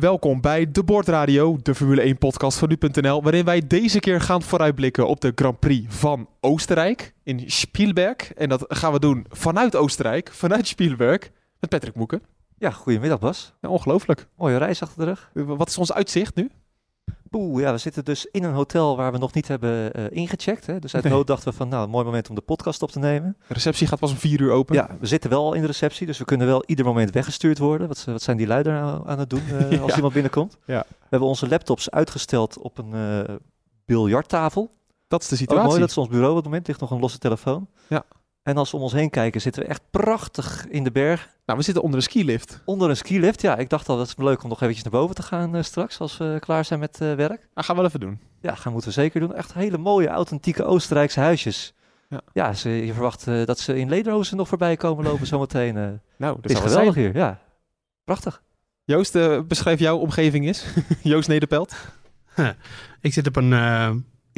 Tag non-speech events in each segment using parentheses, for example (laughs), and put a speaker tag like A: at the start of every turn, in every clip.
A: Welkom bij De Bordradio, de Formule 1 podcast van nu.nl, waarin wij deze keer gaan vooruitblikken op de Grand Prix van Oostenrijk in Spielberg. En dat gaan we doen vanuit Oostenrijk, vanuit Spielberg, met Patrick Moeken.
B: Ja, goedemiddag Bas.
A: Ja, ongelooflijk.
B: Mooie reis achter de rug.
A: Wat is ons uitzicht nu?
B: Poeh, ja, we zitten dus in een hotel waar we nog niet hebben eh, ingecheckt. Hè. Dus uit
A: Nee.
B: nood dachten we van, nou, een mooi moment om de podcast op te nemen.
A: De receptie gaat pas om vier uur open.
B: Ja, we zitten wel in de receptie, dus we kunnen wel ieder moment weggestuurd worden. Wat, wat zijn die lui daar nou aan het doen eh, (laughs) als iemand binnenkomt?
A: Ja.
B: We hebben onze laptops uitgesteld op een eh biljarttafel.
A: Dat is de situatie.
B: mooi, dat is ons bureau op het moment. ligt nog een losse telefoon.
A: Ja.
B: En als we om ons heen kijken, zitten we echt prachtig in de berg.
A: Nou, we zitten onder een skilift.
B: Onder een skilift. Ja, ik dacht al, dat is leuk om nog eventjes naar boven te gaan eh, straks, als we klaar zijn met eh, werk.
A: Dat gaan we wel even doen.
B: Ja, gaan moeten we zeker doen. Echt hele mooie, authentieke Oostenrijkse huisjes.
A: Ja.
B: Ja, ze, je verwacht eh, dat ze in Lederhozen nog voorbij komen lopen zometeen. eh.
A: Nou,
B: het
A: dat
B: is geweldig
A: zijn.
B: hier, ja. Prachtig.
A: Joost, beschrijf jouw omgeving eens. (laughs) Joost Nederpelt. (laughs)
C: Ik zit op een, eh,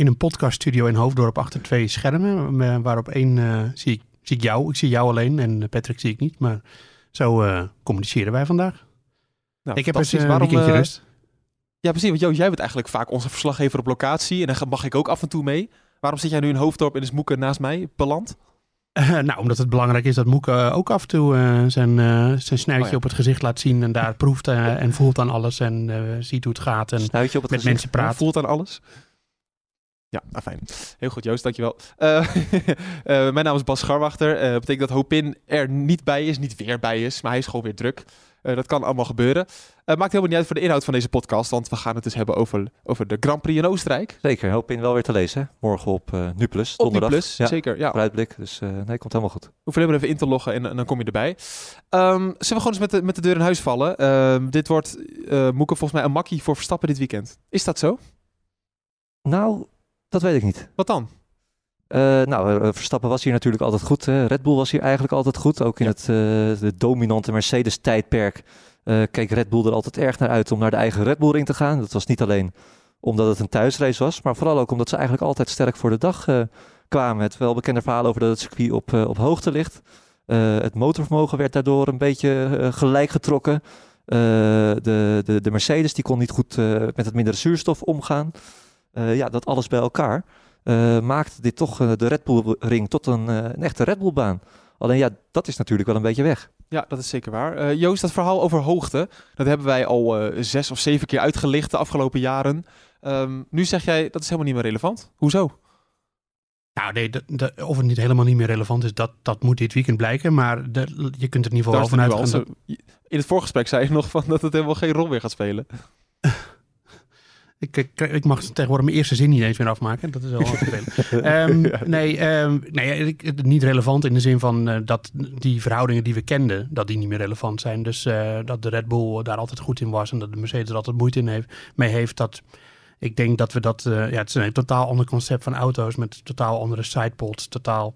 C: in een podcaststudio in Hoofddorp achter twee schermen. eh, waarop één eh, zie, ik, zie ik jou. Ik zie jou alleen en Patrick zie ik niet. Maar zo eh, communiceren wij vandaag.
A: Nou,
C: ik heb
A: fantastisch.
C: een
A: Waarom,
C: weekendje rust.
A: Ja, precies. Want Joost, jij bent eigenlijk vaak onze verslaggever op locatie. En dan mag ik ook af en toe mee. Waarom zit jij nu in Hoofddorp en is Moeken naast mij beland?
C: Nou, omdat het belangrijk is dat Moeke ook af en toe zijn, zijn snuitje
A: Oh ja.
C: op het gezicht laat zien. En daar proeft en voelt aan alles. En ziet hoe het gaat. En met mensen praat.
A: Voelt aan alles. Ja, nou fijn. Heel goed, Joost, dankjewel. Eh (laughs) eh mijn naam is Bas Scharwachter. Eh betekent dat Hopin er niet bij is, niet weer bij is, maar hij is gewoon weer druk. Dat kan allemaal gebeuren. Maakt helemaal niet uit voor de inhoud van deze podcast, want we gaan het dus hebben over, over de Grand Prix in Oostenrijk.
B: Zeker, hoop in wel weer te lezen. hè. Morgen op NuPlus,
A: Op
B: donderdag.
A: Plus,
B: Ja,
A: zeker. Ja,
B: vooruitblik. Dus nee, komt helemaal goed.
A: hoef alleen maar even in te loggen en, en dan kom je erbij. Ehm, zullen we gewoon eens met de, met de deur in huis vallen? Ehm, dit wordt, Moeke, volgens mij een makkie voor Verstappen dit weekend. Is dat zo?
B: Nou, dat weet ik niet.
A: Wat dan?
B: Eh, nou, eh, Verstappen was hier natuurlijk altijd goed. Hè. Red Bull was hier eigenlijk altijd goed. Ook in
A: Ja.
B: het eh, de dominante Mercedes-tijdperk eh, keek Red Bull er altijd erg naar uit om naar de eigen Red Bull ring te gaan. Dat was niet alleen omdat het een thuisrace was, maar vooral ook omdat ze eigenlijk altijd sterk voor de dag kwamen. Het welbekende verhaal over dat het circuit op, op hoogte ligt. Het motorvermogen werd daardoor een beetje gelijk getrokken. De, de, de Mercedes die kon niet goed met het mindere zuurstof omgaan. Eh, ja, dat alles bij elkaar eh, maakt dit toch eh, de Red Bull ring tot een, eh, een echte Red Bull baan. Alleen ja, dat is natuurlijk wel een beetje weg.
A: Ja, dat is zeker waar. Eh, Joost, dat verhaal over hoogte, dat hebben wij al eh, zes of zeven keer uitgelicht de afgelopen jaren. Ehm, nu zeg jij, dat is helemaal niet meer relevant. Hoezo?
C: Nou, nee, of het niet helemaal niet meer relevant is, dat, dat moet dit weekend blijken. Maar de- je kunt er in ieder geval
A: nuance. In het voorgesprek zei je nog van dat het helemaal geen rol meer gaat spelen.
C: Ik, ik, ik mag tegenwoordig mijn eerste zin niet eens meer afmaken. Dat is wel (laughs) vervelend. Ehm, Nee, ehm, nee ik- het- niet relevant in de zin van eh, dat die verhoudingen die we kenden, dat die niet meer relevant zijn. Dus eh, dat de Red Bull daar altijd goed in was en dat de Mercedes er altijd moeite in heeft, mee heeft. Dat, ik denk dat we dat, eh, ja, het is een totaal ander concept van auto's met totaal andere sidepods, totaal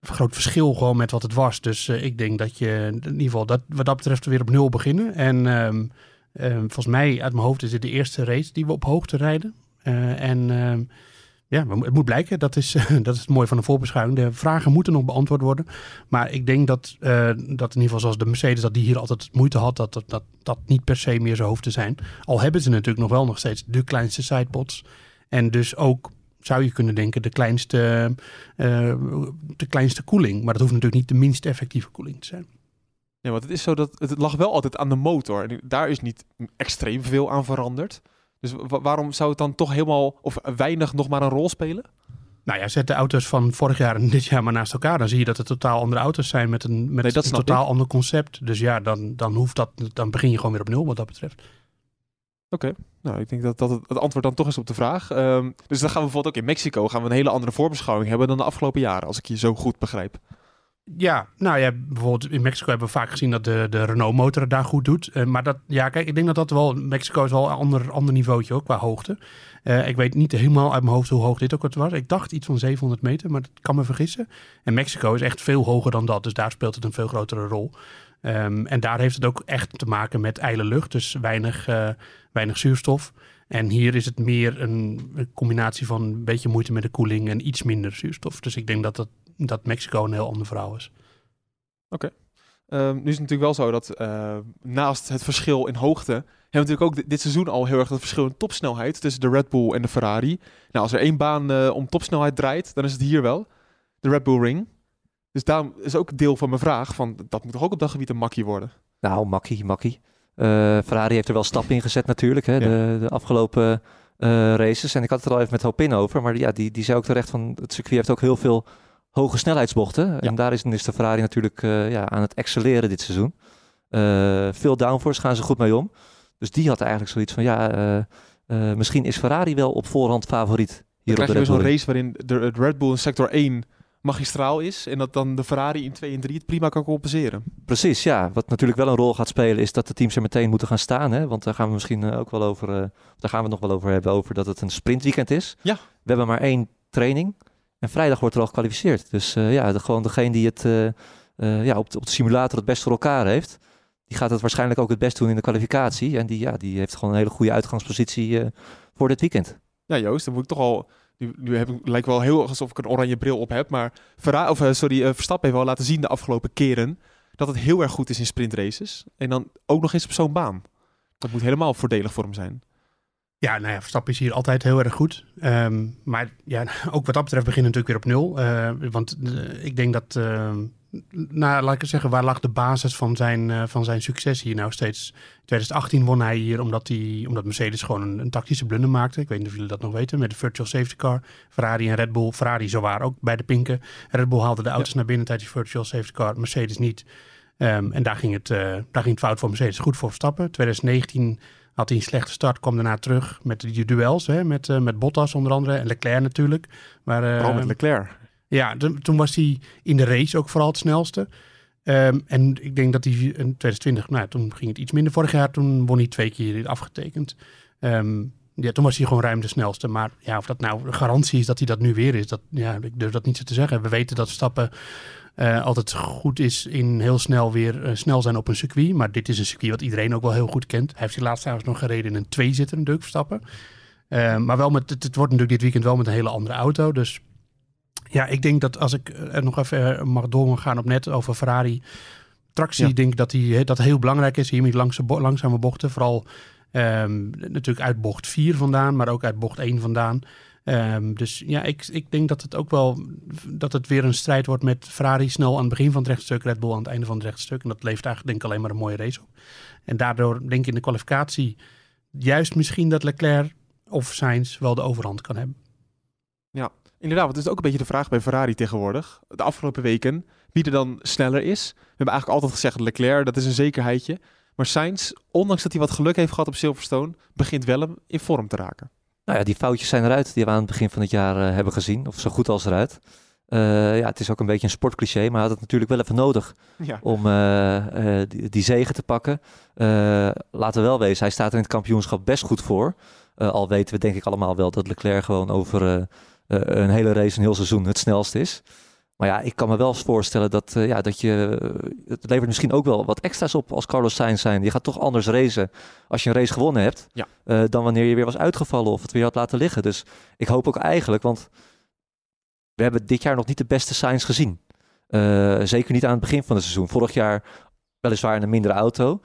C: groot verschil gewoon met wat het was. Dus ik denk dat je in ieder geval dat, wat dat betreft weer op nul beginnen. En ehm, ehm, volgens mij uit mijn hoofd is dit de eerste race die we op hoogte rijden. Eh, en ehm, ja, het moet blijken. Dat is, (laughs) dat is het mooie van een voorbeschouwing. De vragen moeten nog beantwoord worden. Maar ik denk dat, eh, dat in ieder geval zoals de Mercedes, dat die hier altijd moeite had, dat dat, dat dat niet per se meer zo hoeft te zijn. Al hebben ze natuurlijk nog wel nog steeds de kleinste sidepods. En dus ook, zou je kunnen denken, de kleinste, eh, de kleinste koeling. Maar dat hoeft natuurlijk niet de minst effectieve koeling te zijn.
A: Ja, want het is zo dat het lag wel altijd aan de motor. En daar is niet extreem veel aan veranderd. Dus wa- waarom zou het dan toch helemaal of weinig nog maar een rol spelen?
C: Nou ja, zet de auto's van vorig jaar en dit jaar maar naast elkaar. Dan zie je dat het totaal andere auto's zijn met een, met
A: Nee,
C: een totaal
A: ik.
C: ander concept. Dus ja, dan, dan, hoeft dat, dan begin je gewoon weer op nul wat dat betreft.
A: Oké, nou ik denk dat dat het, het antwoord dan toch is op de vraag. Ehm, dus dan gaan we bijvoorbeeld ook in Mexico gaan we een hele andere voorbeschouwing hebben dan de afgelopen jaren, als ik je zo goed begrijp.
C: Ja, nou ja, bijvoorbeeld in Mexico hebben we vaak gezien dat de, de Renault-motor het daar goed doet. Eh, maar dat, ja, kijk, ik denk dat dat wel, Mexico is wel een ander, ander niveautje ook qua hoogte. Eh, ik weet niet helemaal uit mijn hoofd hoe hoog dit ook was. Ik dacht iets van 700 meter, maar dat kan me vergissen. En Mexico is echt veel hoger dan dat, dus daar speelt het een veel grotere rol. Ehm, en daar heeft het ook echt te maken met ijle lucht, dus weinig, eh, weinig zuurstof. En hier is het meer een, een combinatie van een beetje moeite met de koeling en iets minder zuurstof. Dus ik denk dat, dat, dat Mexico een heel ander verhaal is.
A: Ehm, nu is het natuurlijk wel zo dat eh, naast het verschil in hoogte, hebben we natuurlijk ook dit, seizoen al heel erg het verschil in topsnelheid tussen de Red Bull en de Ferrari. Nou, als er één baan eh, om topsnelheid draait, dan is het hier wel. De Red Bull Ring. Dus daarom is ook deel van mijn vraag van, dat moet toch ook op dat gebied een makkie worden?
B: Nou, makkie, makkie. Eh, Ferrari heeft er wel stappen in gezet natuurlijk, hè,
A: Ja.
B: de, de afgelopen eh, races. En ik had het er al even met Hopin over, maar ja, die, die zei ook terecht van het circuit heeft ook heel veel hoge snelheidsbochten. En daar is, is de Ferrari natuurlijk eh, ja, aan het excelleren dit seizoen. Eh, veel downforce gaan ze goed mee om. Dus die had eigenlijk zoiets van ja, eh, misschien is Ferrari wel op voorhand favoriet
A: Dan
B: hier op
A: krijg
B: de
A: je zo'n race waarin de, Red Bull in sector 1 magistraal is en dat dan de Ferrari in 2 en 3 het prima kan compenseren.
B: Precies, ja. Wat natuurlijk wel een rol gaat spelen is dat de teams er meteen moeten gaan staan. Hè? Want daar gaan we misschien ook wel over, daar gaan we het nog wel over hebben, over dat het een sprintweekend is.
A: Ja.
B: We hebben maar één training en vrijdag wordt er al gekwalificeerd. Dus eh, ja, de, gewoon degene die het eh, eh, ja, op, de, op de simulator het best voor elkaar heeft, die gaat het waarschijnlijk ook het best doen in de kwalificatie. En die, ja, die heeft gewoon een hele goede uitgangspositie voor dit weekend.
A: Ja, Joost, dan moet ik toch al. Nu, nu heb ik, lijkt wel heel alsof ik een oranje bril op heb. Maar Ferrari, of, sorry, Verstappen heeft wel laten zien de afgelopen keren. dat het heel erg goed is in sprintraces. En dan ook nog eens op zo'n baan. Dat moet helemaal voordelig voor hem zijn.
C: Ja, nou ja, Verstappen is hier altijd heel erg goed. Ehm, maar ja, (laughs) ook wat dat betreft beginnen we natuurlijk weer op nul. Eh, want eh, ik denk dat, eh, nou laat ik zeggen, waar lag de basis van zijn, eh, van zijn succes hier nou steeds? In 2018 won hij hier omdat, hij, omdat Mercedes gewoon een, een tactische blunder maakte. Ik weet niet of jullie dat nog weten, met de virtual safety car. Ferrari en Red Bull, Ferrari zowaar ook bij de pinken. Red Bull haalde de auto's naar binnen tijdens die virtual safety car, Mercedes niet. Ehm, en daar ging, het, daar ging het fout voor Mercedes. Goed voor Verstappen. 2019 had hij een slechte start, kwam daarna terug met die duels hè, met, eh, met Bottas onder andere en Leclerc natuurlijk. Maar, eh,
A: Vooral met Leclerc.
C: ja, de- toen was hij in de race ook vooral het snelste. Ehm, en ik denk dat hij in 2020, nou, toen ging het iets minder. Vorig jaar, toen won hij twee keer afgetekend. Ehm, ja, toen was hij gewoon ruim de snelste. Maar ja, of dat nou een garantie is dat hij dat nu weer is, dat, ja, ik durf dat niet zo te zeggen. We weten dat Stappen altijd goed is in heel snel weer eh, snel zijn op een circuit. Maar dit is een circuit wat iedereen ook wel heel goed kent. Hij heeft die laatst trouwens nog gereden in een twee-zitter, een Dirk Verstappen. Ehm, maar wel met, het, het wordt natuurlijk dit weekend wel met een hele andere auto. Dus ja, ik denk dat als ik er nog even eh, mag doorgaan op net over Ferrari. Tractie,
A: Ja.
C: denk ik dat die, dat heel belangrijk is. Hier met bo- langzame bochten. Vooral ehm, natuurlijk uit bocht 4 vandaan, maar ook uit bocht 1 vandaan. Ehm, dus ja, ik, ik denk dat het ook wel dat het weer een strijd wordt met Ferrari snel aan het begin van het rechtstuk, Red Bull aan het einde van het rechtstuk. En dat levert eigenlijk denk ik alleen maar een mooie race op. En daardoor denk ik in de kwalificatie juist misschien dat Leclerc of Sainz wel de overhand kan hebben.
A: Inderdaad, want het is ook een beetje de vraag bij Ferrari tegenwoordig. De afgelopen weken, wie er dan sneller is. We hebben eigenlijk altijd gezegd Leclerc, dat is een zekerheidje. Maar Sainz, ondanks dat hij wat geluk heeft gehad op Silverstone, begint wel hem in vorm te raken.
B: Nou ja, die foutjes zijn eruit die we aan het begin van het jaar eh, hebben gezien. Of zo goed als eruit. Eh, ja, het is ook een beetje een sportcliché, maar had het natuurlijk wel even nodig
A: Ja,
B: om eh, die, die zegen te pakken. Laten we wel wezen, hij staat er in het kampioenschap best goed voor. Al weten we denk ik allemaal wel dat Leclerc gewoon over een hele race, een heel seizoen het snelst is. Maar ja, ik kan me wel eens voorstellen dat, eh, ja, dat je... het levert misschien ook wel wat extra's op als Carlos Sainz zijn. Je gaat toch anders racen als je een race gewonnen hebt...
A: Ja.
B: eh, dan wanneer je weer was uitgevallen of het weer had laten liggen. Dus ik hoop ook eigenlijk, want we hebben dit jaar nog niet de beste Sainz gezien. Eh, zeker niet aan het begin van het seizoen. Vorig jaar weliswaar in een mindere auto.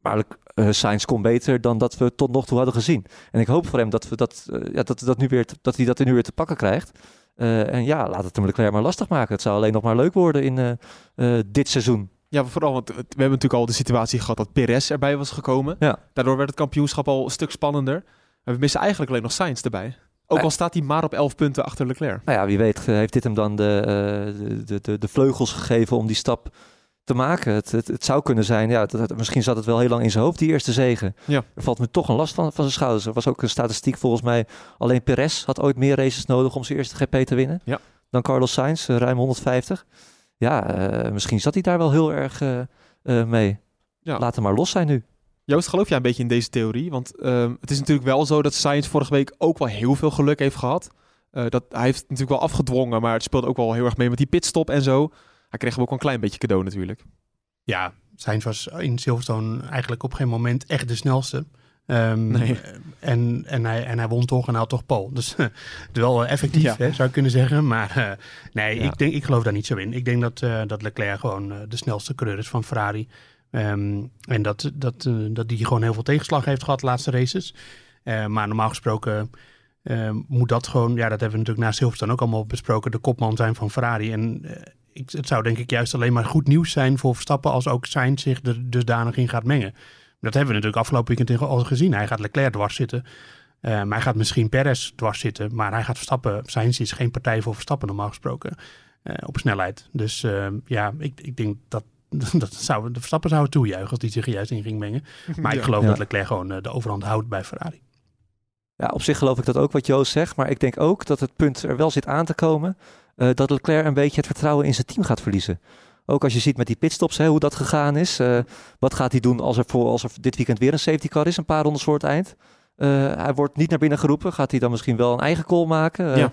B: Maar eh Sainz kon beter dan dat we tot nog toe hadden gezien. En ik hoop voor hem dat, we dat, eh, ja, dat, dat, nu weer dat hij dat nu weer te pakken krijgt. Eh, en ja, laat het hem Leclerc maar lastig maken. Het zou alleen nog maar leuk worden in eh, eh, dit seizoen.
A: ja vooral, want we hebben natuurlijk al de situatie gehad dat Perez erbij was gekomen.
B: Ja.
A: Daardoor werd het kampioenschap al een stuk spannender. En we missen eigenlijk alleen nog Sainz erbij. Ook al staat hij maar op 11 punten achter Leclerc.
B: Nou ja, wie weet heeft dit hem dan de, de, de, de vleugels gegeven om die stap te maken. Het, het, het zou kunnen zijn, ja, dat, misschien zat het wel heel lang in zijn hoofd, die eerste zegen.
A: Ja.
B: Er valt me toch een last van, van zijn schouders. Er was ook een statistiek volgens mij. Alleen Perez had ooit meer races nodig om zijn eerste GP te winnen.
A: Ja.
B: Dan Carlos Sainz, eh, ruim 150. ja, eh, misschien zat hij daar wel heel erg eh, mee.
A: Ja.
B: Laat hem maar los zijn nu.
A: Joost, geloof jij een beetje in deze theorie? Want ehm, het is natuurlijk wel zo dat Sainz vorige week ook wel heel veel geluk heeft gehad. Eh, dat, hij heeft natuurlijk wel afgedwongen, maar het speelde ook wel heel erg mee met die pitstop en zo. Hij kreeg hem ook wel een klein beetje cadeau natuurlijk.
C: Ja, Sainz was in Silverstone eigenlijk op geen moment echt de snelste. Ehm,
A: Nee.
C: en, en, hij, en hij won toch en hij had toch Paul. Dus (laughs) het is wel effectief,
A: Ja.
C: hè, zou je kunnen zeggen. Maar eh, nee,
A: Ja.
C: ik, denk, ik geloof daar niet zo in. Ik denk dat, eh, dat Leclerc gewoon eh, de snelste coureur is van Ferrari. Ehm, en dat, dat, eh, dat die gewoon heel veel tegenslag heeft gehad de laatste races. Eh, maar normaal gesproken eh, moet dat gewoon... Ja, dat hebben we natuurlijk na Silverstone ook allemaal besproken. De kopman zijn van Ferrari. En eh, ik, het zou denk ik juist alleen maar goed nieuws zijn voor Verstappen... als ook Sainz zich er dusdanig in gaat mengen. Dat hebben we natuurlijk afgelopen weekend al gezien. Hij gaat Leclerc dwars zitten. Eh, maar hij gaat misschien Perez dwars zitten. Maar hij gaat Verstappen. Sainz is geen partij voor Verstappen normaal gesproken. eh, op snelheid. Dus eh, ja, ik, ik denk dat, (laughs) dat zou, de Verstappen zou het toejuichen als die zich er juist in ging mengen. Maar ik geloof
B: Ja.
C: dat Leclerc gewoon eh, de overhand houdt bij Ferrari.
B: Ja, op zich geloof ik dat ook wat Joost zegt. Maar ik denk ook dat het punt er wel zit aan te komen. Eh, dat Leclerc een beetje het vertrouwen in zijn team gaat verliezen. Ook als je ziet met die pitstops, hè, hoe dat gegaan is. Eh, wat gaat hij doen als er, voor, als er dit weekend weer een safety car is, een paar rondes voor het eind? Eh, hij wordt niet naar binnen geroepen. Gaat hij dan misschien wel een eigen call maken?
A: Ja.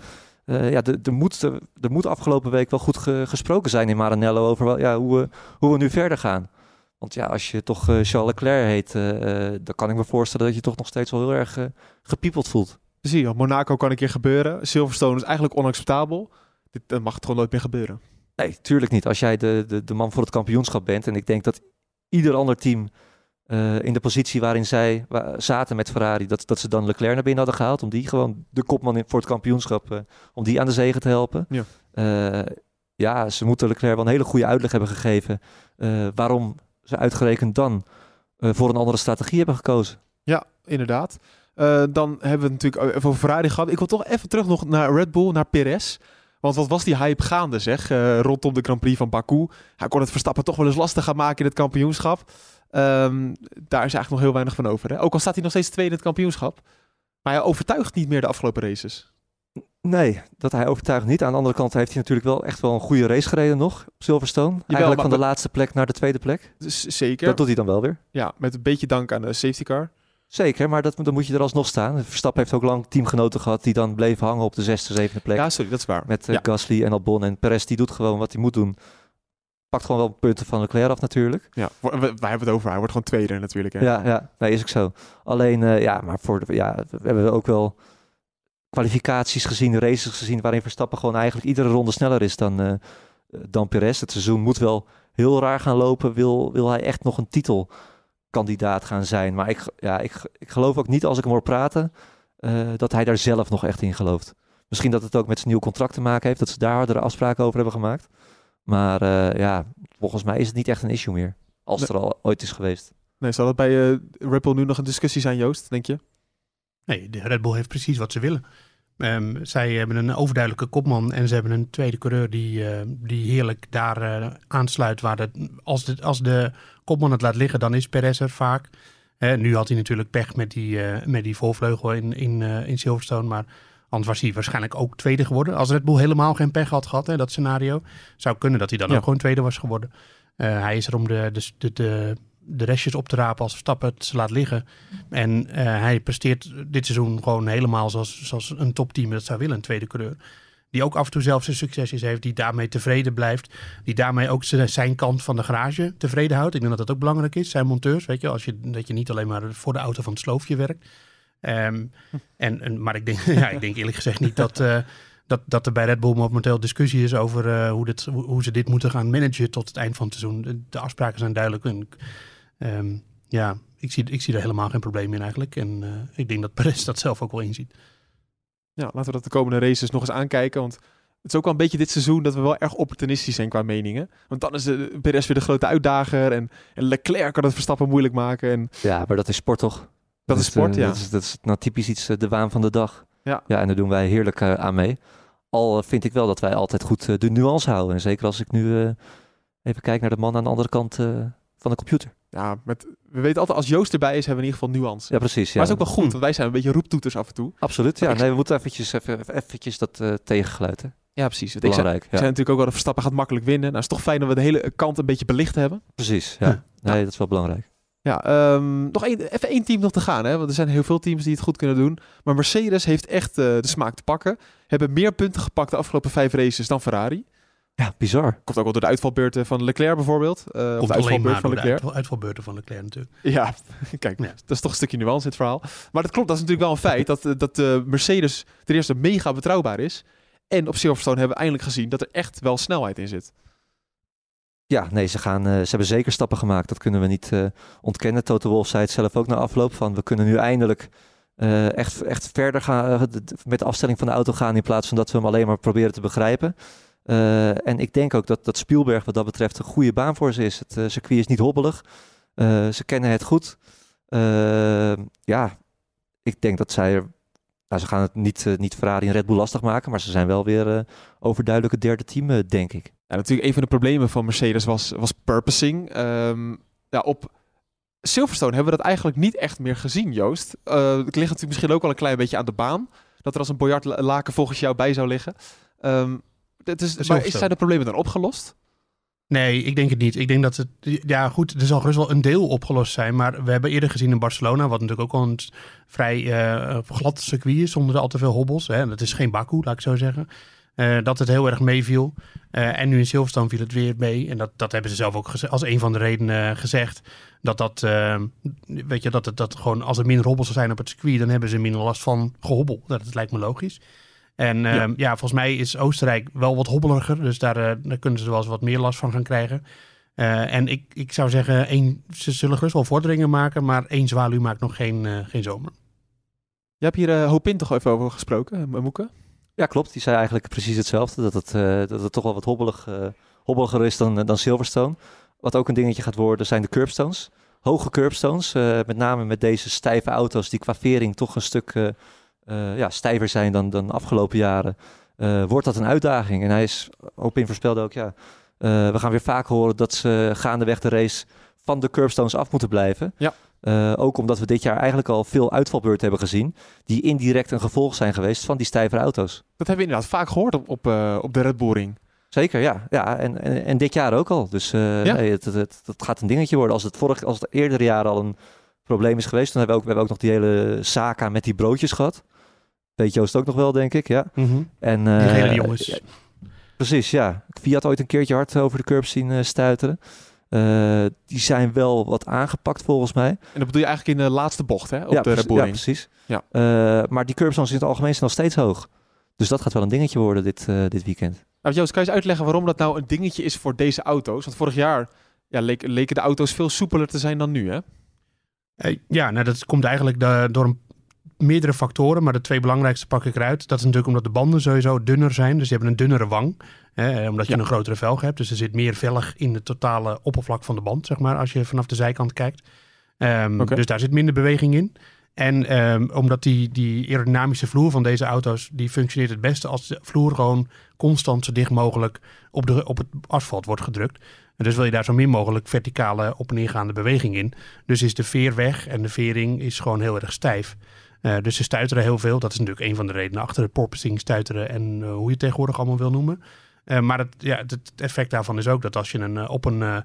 B: ja, er- moet, er moet afgelopen week wel goed ge- gesproken zijn in Maranello over wel- ja, hoe, we, hoe we nu verder gaan. Want ja, als je toch Charles Leclerc heet, dan kan ik me voorstellen dat je toch nog steeds wel heel erg gepiepeld voelt.
A: Zie je, Monaco kan een keer gebeuren. Silverstone is eigenlijk onacceptabel. Dit eh, mag gewoon nooit meer gebeuren.
B: Nee, tuurlijk niet. Als jij de, de, de man voor het kampioenschap bent. En ik denk dat ieder ander team eh, in de positie waarin zij wa- zaten met Ferrari, dat, dat ze dan Leclerc naar binnen hadden gehaald. Om die gewoon de kopman in, voor het kampioenschap, eh, om die aan de zegen te helpen.
A: Ja.
B: Eh, ja, ze moeten Leclerc wel een hele goede uitleg hebben gegeven. waarom ze uitgerekend dan voor een andere strategie hebben gekozen.
A: Ja, inderdaad. Dan hebben we natuurlijk even over Ferrari gehad. Ik wil toch even terug nog naar Red Bull, naar Perez. Want wat was die hype gaande, zeg, eh, rondom de Grand Prix van Baku. Hij kon het Verstappen toch wel eens lastig gaan maken in het kampioenschap. Ehm, daar is eigenlijk nog heel weinig van over. Hè? Ook al staat hij nog steeds tweede in het kampioenschap. Maar hij overtuigt niet meer de afgelopen races.
B: Nee, dat hij overtuigt niet. Aan de andere kant heeft hij natuurlijk wel echt wel een goede race gereden nog op Silverstone. Eigenlijk van de laatste plek naar de tweede plek.
A: Dus zeker.
B: Dat doet hij dan wel weer.
A: Ja, met een beetje dank aan de safety car.
B: Zeker, maar dat, dan moet je er alsnog staan. Verstappen heeft ook lang teamgenoten gehad die dan bleven hangen op de zesde, zevende plek.
A: Ja, sorry, dat is waar.
B: met eh,
A: ja.
B: Gasly en Albon. En Perez die doet gewoon wat hij moet doen. Pakt gewoon wel punten van Leclerc af natuurlijk.
A: Ja, wij hebben het over. Hij wordt gewoon tweede natuurlijk. Hè?
B: Ja, ja, nee, is ook zo. Alleen, eh, ja, maar voor de, ja, we hebben ook wel kwalificaties gezien, races gezien, waarin Verstappen gewoon eigenlijk iedere ronde sneller is dan, eh, dan Perez. Het seizoen moet wel heel raar gaan lopen. Wil, wil hij echt nog een titelkandidaat gaan zijn? Maar ik, ja, ik, ik geloof ook niet als ik hem hoor praten, eh, dat hij daar zelf nog echt in gelooft. Misschien dat het ook met zijn nieuw contract te maken heeft, dat ze daar hardere afspraken over hebben gemaakt. Maar eh, ja, volgens mij is het niet echt een issue meer. Als het er al ooit is geweest.
A: Nee, zal dat bij eh Red Bull nu nog een discussie zijn, Joost, denk je?
C: Nee, de Red Bull heeft precies wat ze willen. Ehm, zij hebben een overduidelijke kopman en ze hebben een tweede coureur die, eh, die heerlijk daar eh, aansluit. Waar de, als, de, als de kopman het laat liggen, dan is Perez er vaak. Eh, nu had hij natuurlijk pech met die, met die voorvleugel in, in, in Silverstone, maar anders was hij waarschijnlijk ook tweede geworden. Als Red Bull helemaal geen pech had gehad, hè, dat scenario, zou kunnen dat hij dan
A: Ja.
C: ook gewoon tweede was geworden. Hij is er om de, de, de, de, de restjes op te rapen als Verstappen het laat liggen. En eh, hij presteert dit seizoen gewoon helemaal zoals, zoals een topteam dat zou willen, een tweede coureur. Die ook af en toe zelf zijn succesjes heeft, die daarmee tevreden blijft. Die daarmee ook zijn- kant van de garage tevreden houdt. Ik denk dat dat ook belangrijk is, zijn monteurs. Weet je, als je, dat je niet alleen maar voor de auto van het sloofje werkt. Ehm, en, maar ik denk, (laughs) ja, ik denk eerlijk gezegd niet dat, eh, dat, dat er bij Red Bull momenteel discussie is over eh, hoe, dit, hoe, hoe ze dit moeten gaan managen tot het eind van het seizoen. De, de afspraken zijn duidelijk. En, ehm, ja, ik zie, ik zie er helemaal geen probleem in eigenlijk. En eh, ik denk dat Perez dat zelf ook wel inziet.
A: Ja, laten we dat de komende races nog eens aankijken. Want het is ook wel een beetje dit seizoen dat we wel erg opportunistisch zijn qua meningen. Want dan is de Perez weer de grote uitdager. En, en Leclerc kan het Verstappen moeilijk maken. En
B: Ja, maar dat is sport toch?
A: dat is sport,
B: eh,
A: ja.
B: Dat is, dat is nou typisch iets, eh, de waan van de dag.
A: Ja.
B: ja en daar doen wij heerlijk aan mee. Al vind ik wel dat wij altijd goed de nuance houden. En zeker als ik nu eh, even kijk naar de man aan de andere kant eh, van de computer.
A: Ja, met, we weten altijd als Joost erbij is, hebben we in ieder geval nuance.
B: Ja, precies. Ja.
A: Maar het is ook wel goed,
C: Hm.
A: want wij zijn een beetje roeptoeters af en toe.
B: Absoluut, ja.
A: Ik-
B: Nee, we moeten eventjes, even, eventjes dat eh tegengeluid, hè.
A: Ja, precies. Ik zei,
B: Belangrijk.
A: ik
B: Ja.
A: zei natuurlijk ook wel dat Verstappen gaat makkelijk winnen. Nou, het is toch fijn dat we de hele kant een beetje belicht hebben.
B: Precies, ja.
A: Ja.
B: Nee, dat is wel belangrijk.
A: Ja, ehm, nog één, even één team nog te gaan. Hè? Want er zijn heel veel teams die het goed kunnen doen. Maar Mercedes heeft echt eh, de smaak te pakken. Hebben meer punten gepakt de afgelopen vijf races dan Ferrari.
B: Ja, bizar.
A: Komt ook wel door de uitvalbeurten van Leclerc bijvoorbeeld. Eh, of
C: Komt
A: de
C: alleen
A: uitvalbeurt
C: maar
A: van
C: door de uitvalbeurten van Leclerc natuurlijk.
A: Ja, (laughs) kijk,
C: Ja.
A: dat is toch een stukje nuance in het verhaal. Maar dat klopt, dat is natuurlijk wel een feit. Dat, eh, dat de Mercedes ten eerste mega betrouwbaar is. En op Silverstone hebben we eindelijk gezien dat er echt wel snelheid in zit.
B: Ja, nee, ze, gaan, eh, ze hebben zeker stappen gemaakt. Dat kunnen we niet eh, ontkennen. Toto Wolff zei het zelf ook na afloop. Van we kunnen nu eindelijk eh, echt, echt verder gaan met de afstelling van de auto gaan. In plaats van dat we hem alleen maar proberen te begrijpen. Eh, en ik denk ook dat, dat Spielberg wat dat betreft een goede baan voor ze is. Het eh, circuit is niet hobbelig. Eh, ze kennen het goed. Ja, ik denk dat zij er... Nou, ze gaan het niet, niet Ferrari en Red Bull lastig maken. Maar ze zijn wel weer overduidelijk het derde team, denk ik.
A: Natuurlijk een van de problemen van Mercedes was, was purposing. Ehm, ja, op Silverstone hebben we dat eigenlijk niet echt meer gezien, Joost. Het ligt natuurlijk misschien ook wel een klein beetje aan de baan. Dat er als een biljartlaken volgens jou bij zou liggen. Ehm het is, maar is, zijn de problemen dan opgelost?
C: Nee, ik denk het niet. Ik denk dat het. Ja, goed, er zal gerust wel een deel opgelost zijn. Maar we hebben eerder gezien in Barcelona, wat natuurlijk ook al een vrij eh, glad circuit is, zonder al te veel hobbels. Hè. Dat is geen Baku, laat ik zo zeggen. eh, dat het heel erg meeviel. Eh, en nu in Silverstone viel het weer mee. En dat, dat hebben ze zelf ook als een van de redenen gezegd. Dat dat, weet je, dat het dat gewoon als er minder hobbels zijn op het circuit, dan hebben ze minder last van gehobbel. Dat, dat lijkt me logisch. En
A: Ja.
C: ja. ja, volgens mij is Oostenrijk wel wat hobbeliger. Dus daar, eh, daar kunnen ze wel eens wat meer last van gaan krijgen. Eh, en ik, ik zou zeggen, één, ze zullen gerust wel vorderingen maken, maar één zwaluw maakt nog geen, eh, geen zomer.
A: Je hebt hier uh, Hopin toch even over gesproken, Moeke?
B: Ja, klopt. Die zei eigenlijk precies hetzelfde. Dat het, eh, dat het toch wel wat hobbelig, eh, hobbeliger is dan, dan Silverstone. Wat ook een dingetje gaat worden, zijn de curbstones. Hoge curbstones, eh, met name met deze stijve auto's die qua vering toch een stuk eh, ja, stijver zijn dan, dan de afgelopen jaren. eh, wordt dat een uitdaging. En hij is, Opin voorspelde ook, ja, eh, we gaan weer vaak horen dat ze gaandeweg de race van de curbstones af moeten blijven.
A: Ja.
B: Ook omdat we dit jaar eigenlijk al veel uitvalbeurten hebben gezien, die indirect een gevolg zijn geweest van die stijvere auto's.
A: Dat hebben we inderdaad vaak gehoord op, op, uh, op de Red Bull.
B: Zeker, ja. ja en, en, en dit jaar ook al. Dus uh,
A: Ja.
B: nee, het, het, het, het gaat een dingetje worden. Als het, vorig, als het eerdere jaren al een probleem is geweest, dan hebben we ook, we hebben ook nog die hele Saka met die broodjes gehad. Weet Joost ook nog wel, denk ik, ja. En,
C: Die
B: eh,
C: gele jongens.
B: ja, precies, ja. Fiat ooit een keertje hard over de curb zien eh, stuiteren. Eh, die zijn wel wat aangepakt volgens mij.
A: En dat bedoel je eigenlijk in de laatste bocht, hè? Op
B: ja,
A: de Red
B: ja, precies.
A: Ja.
B: Eh, maar die curbstones in het algemeen zijn nog steeds hoog. Dus dat gaat wel een dingetje worden dit, eh, dit weekend.
A: Nou, Joost, kan je eens uitleggen waarom dat nou een dingetje is voor deze auto's? Want vorig jaar ja, leek- leken de auto's veel soepeler te zijn dan nu, hè?
C: Eh, ja, nou, dat komt eigenlijk de- door een, meerdere factoren, maar de twee belangrijkste pak ik eruit. Dat is natuurlijk omdat de banden sowieso dunner zijn, dus die hebben een dunnere wang. Hè, omdat je
A: Ja.
C: een grotere velg hebt, dus er zit meer velg in het totale oppervlak van de band, zeg maar, als je vanaf de zijkant kijkt. Ehm. Dus daar zit minder beweging in. En ehm, omdat die, die aerodynamische vloer van deze auto's, die functioneert het beste als de vloer gewoon constant zo dicht mogelijk op, de, op het asfalt wordt gedrukt. En dus wil je daar zo min mogelijk verticale op- en neergaande beweging in. Dus is de veer weg en de vering is gewoon heel erg stijf. Eh, dus ze stuiteren heel veel. Dat is natuurlijk een van de redenen achter het porpoising, stuiteren en eh, hoe je het tegenwoordig allemaal wil noemen. Eh, maar het, ja, het, het effect daarvan is ook dat als je een, op een, eh,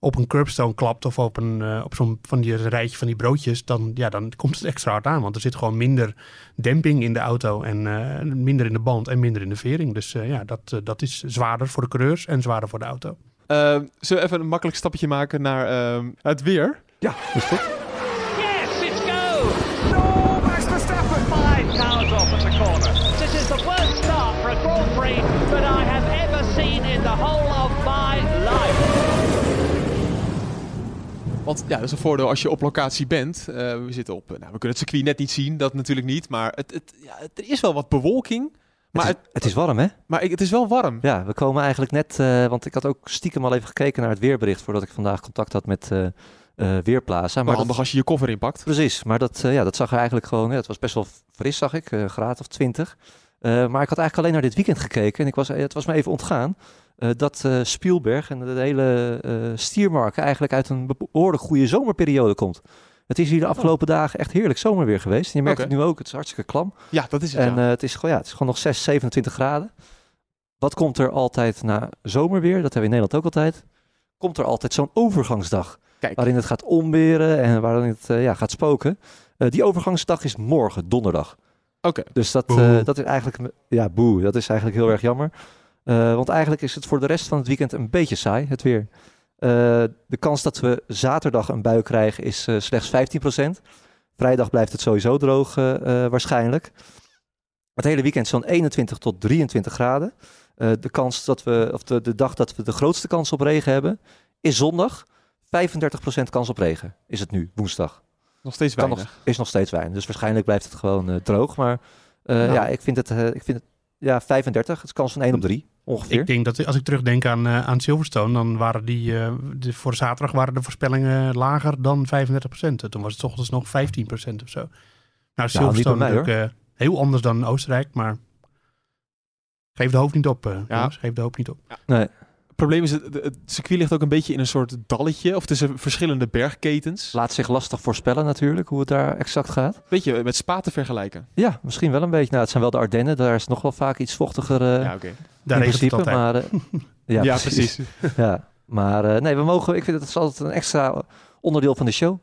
C: op een curbstone klapt of op, een, eh, op zo'n van die rijtje van die broodjes, dan, ja, dan komt het extra hard aan. Want er zit gewoon minder demping in de auto en eh, minder in de band en minder in de vering. Dus eh, ja, dat, dat is zwaarder voor de coureurs en zwaarder voor de auto.
A: Ehm, zullen we even een makkelijk stapje maken naar ehm, het weer?
B: Ja, is goed.
D: In the whole of my life.
A: Want ja, dat is een voordeel als je op locatie bent. Eh, we zitten op, nou, we kunnen het circuit net niet zien, dat natuurlijk niet. Maar het, het, ja, het- er is wel wat bewolking. Maar
B: het, is, het is warm, hè?
A: maar ik- het is wel warm.
B: Ja, we komen eigenlijk net, eh, want ik had ook stiekem al even gekeken naar het weerbericht voordat ik vandaag contact had met eh eh, Weerplaza.
A: Maar
B: Maar
A: handig
B: dat,
A: als je je koffer inpakt.
B: precies, maar dat, eh, ja, dat zag er eigenlijk gewoon, ja, het was best wel fris, zag ik, eh, graad of 20. Eh, maar ik had eigenlijk alleen naar dit weekend gekeken en ik was, het was me even ontgaan eh, dat eh, Spielberg en de hele eh stiermarken eigenlijk uit een behoorlijk goede zomerperiode komt. Het is hier de afgelopen dagen echt heerlijk zomerweer geweest. En je merkt het nu ook, het is hartstikke klam.
A: Ja, dat is het.
B: En
A: ja.
B: eh, het, is gewoon, ja, het is gewoon nog 6, 27 graden. wat komt er altijd na zomerweer? Dat hebben we in Nederland ook altijd. Komt er altijd zo'n overgangsdag.
A: Kijk,
B: Waarin het gaat omweren en waarin het eh, ja, gaat spoken. Eh, die overgangsdag is morgen, donderdag.
A: oké.
B: Dus dat, eh, dat is eigenlijk... Ja, boe. Dat is eigenlijk heel erg jammer. Eh, want eigenlijk is het voor de rest van het weekend een beetje saai, het weer. Eh, de kans dat we zaterdag een bui krijgen is eh, slechts 15%. Vrijdag blijft het sowieso droog waarschijnlijk. Het hele weekend zo'n 21 tot 23 graden. De, kans dat we, of de, de dag dat we de grootste kans op regen hebben is zondag. 35% kans op regen is het nu, woensdag.
A: Nog steeds weinig.
B: nog, is nog steeds weinig. Dus waarschijnlijk blijft het gewoon droog. Maar
A: Nou.
B: ja, ik vind het, ik vind het ja, 35. Het is kans van 1 op 3 ongeveer.
C: Ik denk dat als ik terugdenk aan, eh, aan Silverstone, dan waren die eh, de, voor zaterdag waren de voorspellingen lager dan 35%. Toen was het ochtends nog 15% of zo. Nou, Silverstone
B: mij,
C: natuurlijk eh, heel anders dan Oostenrijk, maar geef de hoofd niet op, eh,
A: Ja.
C: jongens. Geef de hoofd niet op.
B: Nee,
A: probleem is, het, het circuit ligt ook een beetje in een soort dalletje. Of tussen verschillende bergketens.
B: laat zich lastig voorspellen natuurlijk hoe het daar exact gaat.
A: Beetje met Spa te vergelijken.
B: Ja, misschien wel een beetje. Nou, het zijn wel de Ardennen. Daar is nog wel vaak iets vochtiger eh
A: ja, oké.
C: Daar
B: in
C: het
B: principe.
C: altijd.
B: Maar, eh, (laughs) ja, precies. Ja, maar eh, nee, we mogen, ik vind het is altijd een extra onderdeel van de show.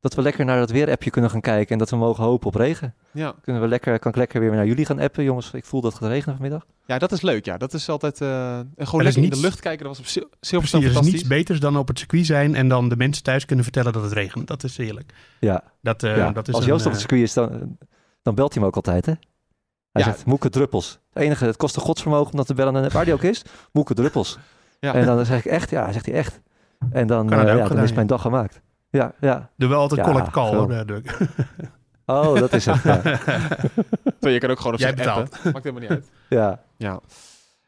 B: Dat we lekker naar het weerappje kunnen gaan kijken en dat we mogen hopen op regen.
A: Ja.
B: Kunnen we lekker, kan ik lekker weer naar jullie gaan appen, jongens. Ik voel dat het gaat regenen vanmiddag.
A: ja, dat is leuk. Ja, dat is altijd... eh, en gewoon lekker in de lucht kijken. Dat was op
C: Precies,
A: Silverstone
C: er is niets beters dan op het circuit zijn en dan de mensen thuis kunnen vertellen dat het regent. Dat is heerlijk.
B: Ja,
C: Dat, eh,
B: ja.
C: dat is
B: als
C: een,
B: Joost op
C: eh,
B: het circuit is, dan, dan belt hij me ook altijd, hè? Hij
A: Ja.
B: zegt, Moeke Druppels. Het enige, het kost een godsvermogen om dat te bellen. En waar die ook is, Moeke Druppels.
A: Ja.
B: En dan zeg ik echt, ja, zegt hij echt. En dan, eh, ja, dan
C: gedaan,
B: is
C: ja.
B: mijn dag gemaakt. Ja, ja.
C: Doe wel altijd
B: Ja,
C: collect call hoor. (laughs)
B: Oh, dat is het. Ja. (laughs)
A: Je kan ook gewoon op
C: Jij
A: appen. Maakt helemaal niet uit.
B: ja.
A: Ja.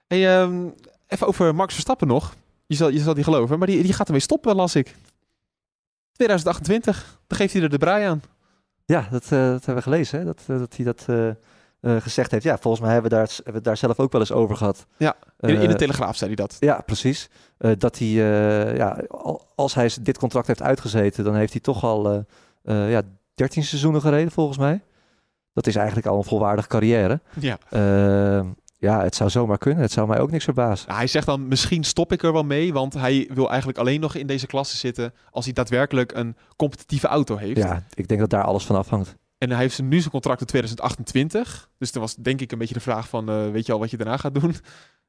A: Hey, ehm, even over Max Verstappen nog. Je zal, je zal die geloven, maar die, die gaat ermee stoppen, las ik. 2028, dan geeft hij er de brei aan.
B: Ja, dat, eh, dat hebben we gelezen, hè? Dat, eh, dat hij dat eh, eh, gezegd heeft. Ja, volgens mij hebben we, daar, hebben we daar zelf ook wel eens over gehad.
A: Ja, In, in de
B: Eh,
A: Telegraaf zei hij dat.
B: Ja, precies. Eh, dat hij, ja, al- als hij dit contract heeft uitgezeten, dan heeft hij toch al ja, 13 seizoenen gereden, volgens mij. Dat is eigenlijk al een volwaardige carrière.
A: Ja.
B: Ja, het zou zomaar kunnen. Het zou mij ook niks verbazen.
A: Nou, hij zegt dan, misschien stop ik er wel mee, want hij wil eigenlijk alleen nog in deze klasse zitten als hij daadwerkelijk een competitieve auto heeft.
B: Ja, ik denk dat daar alles van afhangt.
A: En hij heeft nu zijn contract tot 2028. Dus toen was denk ik een beetje de vraag van, eh, weet je al wat je daarna gaat doen? (laughs)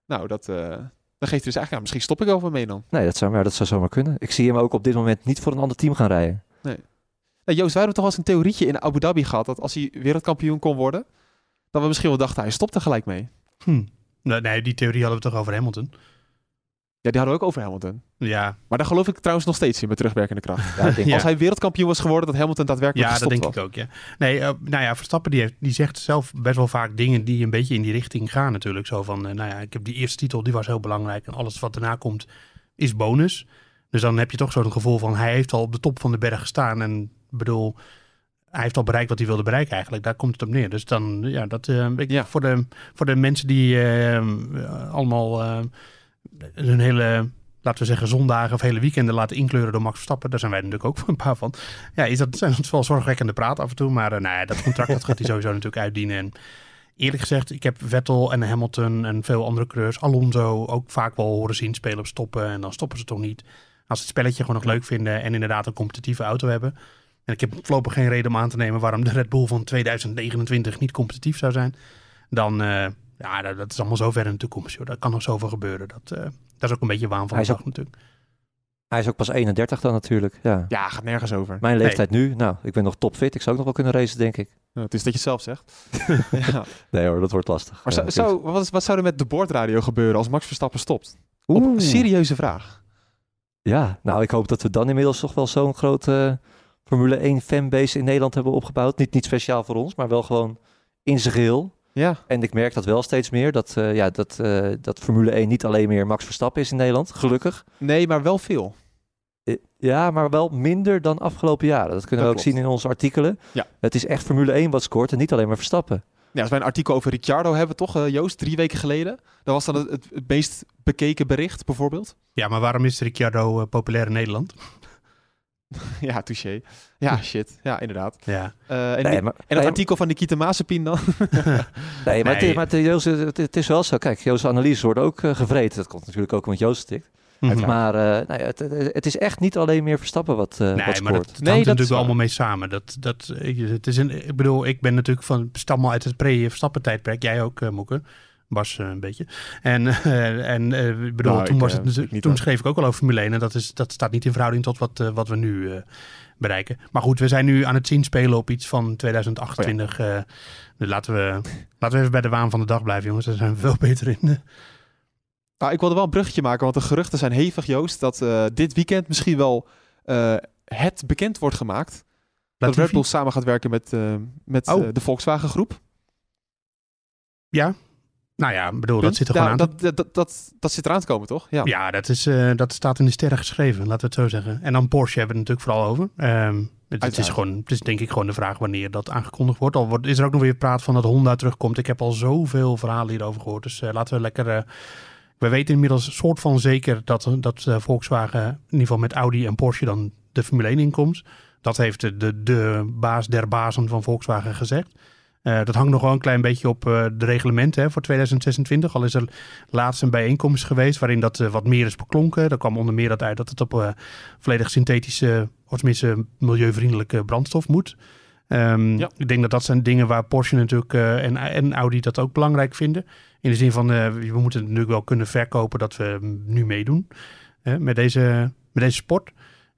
A: Nou, dat, eh, dan geeft hij dus eigenlijk, ja, misschien stop ik er wel mee dan.
B: Nee, dat zou, maar dat zou zomaar kunnen. Ik zie hem ook op dit moment niet voor een ander team gaan rijden.
A: Nou, Joost, wij hebben toch wel eens een theorietje in Abu Dhabi gehad, dat als hij wereldkampioen kon worden, dat we misschien wel dachten, hij stopt er gelijk mee.
C: Hm. Nee, nee, die theorie hadden we toch over Hamilton.
A: Ja, die hadden we ook over Hamilton.
C: Ja,
A: Maar daar geloof ik trouwens nog steeds in met terugwerkende kracht.
B: Ja, ik denk,
C: Ja.
A: Als hij wereldkampioen was geworden, dat Hamilton daadwerkelijk
C: ja dat
A: gestopt
C: denk
A: was.
C: ik ook. Ja. Nee, eh, nou ja, Verstappen die, heeft, die zegt zelf best wel vaak dingen die een beetje in die richting gaan natuurlijk. Zo van, eh, nou ja, ik heb die eerste titel, die was heel belangrijk. En alles wat daarna komt is bonus. Dus dan heb je toch zo'n gevoel van, hij heeft al op de top van de berg gestaan. En ik bedoel, hij heeft al bereikt wat hij wilde bereiken eigenlijk. Daar komt het op neer. Dus dan, ja, dat, eh, ik,
A: Ja.
C: Voor, de, voor de mensen die allemaal hun hele, laten we zeggen, zondagen of hele weekenden laten inkleuren door Max Verstappen. Daar zijn wij natuurlijk ook een paar van. Ja, is dat, zijn dat wel zorgwekkende praat af en toe. Maar eh, nou ja, dat contract dat gaat hij (laughs) sowieso natuurlijk uitdienen. En eerlijk gezegd, ik heb Vettel en Hamilton en veel andere coureurs, Alonso, ook vaak wel horen zien spelen op stoppen. En dan stoppen ze toch niet. Als ze het spelletje gewoon nog leuk vinden en inderdaad een competitieve auto hebben. En ik heb voorlopig geen reden om aan te nemen waarom de Red Bull van 2029 niet competitief zou zijn. Dan, eh, ja, dat, dat is allemaal zo ver in de toekomst. Joh. Dat kan nog zoveel gebeuren. Dat, eh, dat is ook een beetje waan van
B: Hij
C: de natuurlijk.
B: hij is ook pas 31 dan natuurlijk. Ja.
A: Ja, gaat nergens over.
B: Mijn leeftijd nu, nou, ik ben nog topfit. Ik zou ook nog wel kunnen racen, denk ik.
A: Nou, het is dat je het zelf zegt. (laughs) ja.
B: Nee hoor, dat wordt lastig.
A: Maar
B: Ja,
A: zou, wat, wat zou er met de boordradio gebeuren als Max Verstappen stopt?
B: Oeh.
A: Op een serieuze vraag.
B: Ja, nou, ik hoop dat we dan inmiddels toch wel zo'n grote Formule 1 fanbase in Nederland hebben opgebouwd. Niet, niet speciaal voor ons, maar wel gewoon in zijn geheel.
A: Ja.
B: En ik merk dat wel steeds meer, dat, eh, ja, dat, eh, dat Formule 1 niet alleen meer Max Verstappen is in Nederland, gelukkig.
A: Nee, maar wel veel.
B: Eh, Ja, maar wel minder dan afgelopen jaren. Dat kunnen
A: Dat
B: we ook
A: klopt.
B: zien in onze artikelen.
A: Ja.
B: Het is echt Formule 1 wat scoort en niet alleen maar Verstappen.
A: Ja, als wij een artikel over Ricciardo hebben, toch, eh, Joost, drie weken geleden. Dat was dan het, het, meest bekeken bericht, bijvoorbeeld.
C: Ja, maar waarom is Ricciardo populair in Nederland? (laughs)
A: ja, touché. Ja, shit. Ja, inderdaad.
C: Ja.
A: Eh, en,
B: Nee,
A: die-
B: maar-
A: en het
B: nee,
A: artikel van Nikita Mazepin dan? (laughs)
B: Nee, maar,
C: Nee.
B: Het, maar het, Joost, het, het is wel zo. Kijk, Joost's analyses worden ook eh, gevreten. Dat komt natuurlijk ook omdat Joost stikt.
C: Mhm.
B: Maar eh, nou ja, het, het- is echt niet alleen meer Verstappen wat, eh
C: Nee,
B: wat
C: maar
B: scoort.
C: dat, dat
A: Nee,
C: hangt
A: dat
C: natuurlijk allemaal mee samen. Dat, dat, ik, het is een, ik bedoel, ik ben natuurlijk van stam al uit het pre-Verstappen-tijdperk. Jij ook, eh Moeke. Bas eh, een beetje. En, eh, en eh, bedoel,
A: Nou,
C: toen,
A: ik,
C: was het, toen schreef ik ook al over Formule 1. En dat, is, dat staat niet in verhouding tot wat, wat we nu bereiken. Maar goed, we zijn nu aan het zien spelen op iets van 2028. eh, dus laten we, laten we even bij de waan van de dag blijven, jongens. Daar zijn we veel (laughs) beter in.
A: Nou, ik wilde wel een bruggetje maken, want de geruchten zijn hevig, Joost, dat dit weekend misschien wel het bekend wordt gemaakt. Dat? Red Bull samen gaat werken met, met
C: Oh.
A: de Volkswagen groep.
C: Ja. Nou ja, bedoel, dat zit er gewoon aan. te-
A: dat, dat, dat, dat, zit eraan te komen, toch? Ja.
C: Ja, dat, is, eh, dat staat in de sterren geschreven, laten we het zo zeggen. En dan Porsche hebben we het natuurlijk vooral over. Ehm, het, het, is gewoon, het is denk ik gewoon de vraag wanneer dat aangekondigd wordt. Al wordt, is er ook nog weer praat van dat Honda terugkomt. Ik heb al zoveel verhalen hierover gehoord. Dus eh, laten we lekker... eh, we weten inmiddels soort van zeker dat, dat Volkswagen in ieder geval met Audi en Porsche dan de Formule 1 inkomt. Dat heeft de, de, de baas der bazen van Volkswagen gezegd. Eh, dat hangt nog wel een klein beetje op eh, de reglementen hè, voor 2026. Al is er laatst een bijeenkomst geweest waarin dat eh, wat meer is beklonken. Daar kwam onder meer dat uit dat het op volledig synthetische, of tenminste milieuvriendelijke brandstof moet. Ehm,
A: Ja.
C: Ik denk dat dat zijn dingen waar Porsche natuurlijk en, en Audi dat ook belangrijk vinden. In de zin van, we moeten het natuurlijk wel kunnen verkopen dat we nu meedoen met, deze, met deze sport.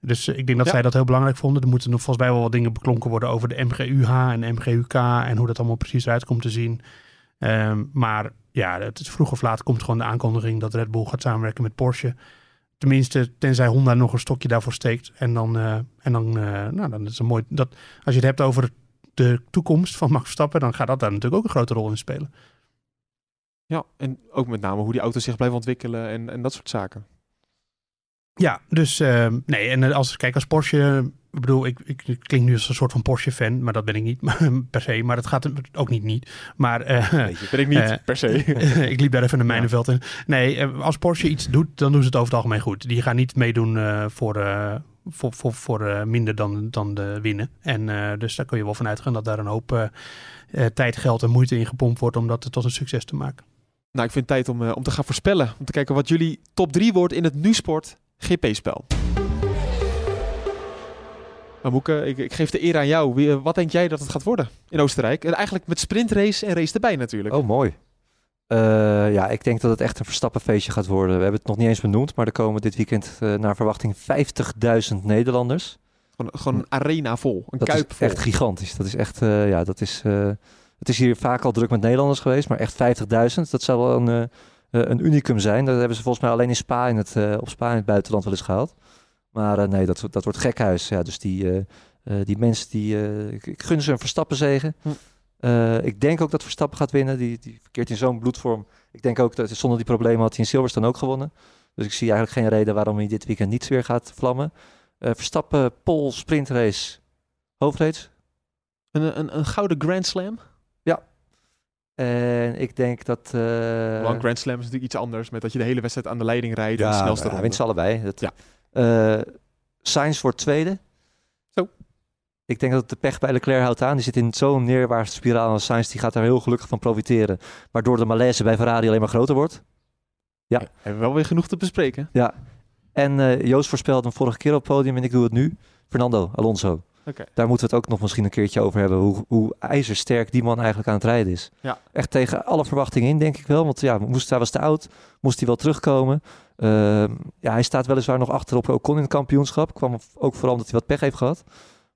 C: Dus eh, ik denk dat
A: Ja.
C: zij dat heel belangrijk vonden. Er moeten nog volgens mij wel wat dingen beklonken worden over de MGUH en MGUK en hoe dat allemaal precies eruit komt te zien. Ehm, maar ja, het is vroeg of laat komt gewoon de aankondiging dat Red Bull gaat samenwerken met Porsche. Tenminste, tenzij Honda nog een stokje daarvoor steekt. En dan, eh, en dan, eh, nou, dan is het mooi. Dat, als je het hebt over de toekomst van Max Verstappen, dan gaat dat daar natuurlijk ook een grote rol in spelen.
A: ja, en ook met name hoe die auto zich blijft ontwikkelen en, en dat soort zaken.
C: Ja, dus eh, nee, en eh, als kijk als Porsche, ik bedoel, ik, ik, ik klink nu als een soort van Porsche-fan, maar dat ben ik niet (laughs) per se, maar dat gaat ook niet niet. Maar eh,
A: Ben ik niet
C: Eh,
A: per se. (laughs)
C: ik liep daar even een mijnenveld in. Nee, als Porsche iets doet, dan doen ze het over het algemeen goed. Die gaan niet meedoen voor, voor, voor, voor minder dan, dan de winnen. En dus daar kun je wel van uitgaan dat daar een hoop tijd, geld en moeite in gepompt wordt om dat tot een succes te maken.
A: Nou, ik vind het tijd om, om te gaan voorspellen. Om te kijken wat jullie top 3 wordt in het Nu-sport GP-spel. Maar Moeke, ik, ik geef de eer aan jou. Wie, eh, wat denk jij dat het gaat worden in Oostenrijk? En eigenlijk met sprintrace en race erbij natuurlijk.
B: Oh, mooi. Eh, ja, ik denk dat het echt een Verstappenfeestje gaat worden. We hebben het nog niet eens benoemd, maar er komen dit weekend eh, naar verwachting 50.000 Nederlanders.
A: Gewoon, gewoon een arena vol, een
B: Dat
A: kuip
B: is
A: vol.
B: echt gigantisch. Dat is echt, ja, dat is... het is hier vaak al druk met Nederlanders geweest, maar echt 50.000, dat zou wel een, een unicum zijn. Dat hebben ze volgens mij alleen in Spa in het, eh, op Spa in het buitenland wel eens gehaald. Maar eh, nee, dat, dat wordt gekhuis. Ja, dus die, eh, eh, die mensen, die, eh, ik, ik gun ze een Verstappen zegen.
A: Hm.
B: Eh, ik denk ook dat Verstappen gaat winnen. Die, die verkeert in zo'n bloedvorm. Ik denk ook dat zonder die problemen had hij in Silverstone ook gewonnen. Dus ik zie eigenlijk geen reden waarom hij dit weekend niet weer gaat vlammen. Eh, Verstappen, pole, sprintrace, hoofdrace.
A: Een, een, een gouden Grand Slam.
B: En ik denk dat... eh
A: Want een Grand Slam is natuurlijk iets anders. Met dat je de hele wedstrijd aan de leiding rijdt. en de
B: ja,
A: snelste
B: nou,
A: ronde.
B: wint ze allebei. Dat,
A: Ja.
B: Eh, Sainz wordt tweede.
A: Zo.
B: Ik denk dat de pech bij Leclerc houdt aan. Die zit in zo'n neerwaartse spiraal. En Sainz die gaat daar heel gelukkig van profiteren. Waardoor de malaise bij Ferrari alleen maar groter wordt. Ja.
A: We hebben wel weer genoeg te bespreken.
B: Ja. En eh, Joost voorspelde hem vorige keer op het podium en ik doe het nu. Fernando Alonso.
A: Oké.
B: Daar moeten we het ook nog misschien een keertje over hebben. Hoe, hoe ijzersterk die man eigenlijk aan het rijden is.
A: Ja.
B: Echt tegen alle verwachtingen in, denk ik wel. Want ja, moest, hij was te oud. Moest hij wel terugkomen. Ehm, ja, hij staat weliswaar nog achter op Ocon in het kampioenschap. Kwam ook vooral omdat hij wat pech heeft gehad.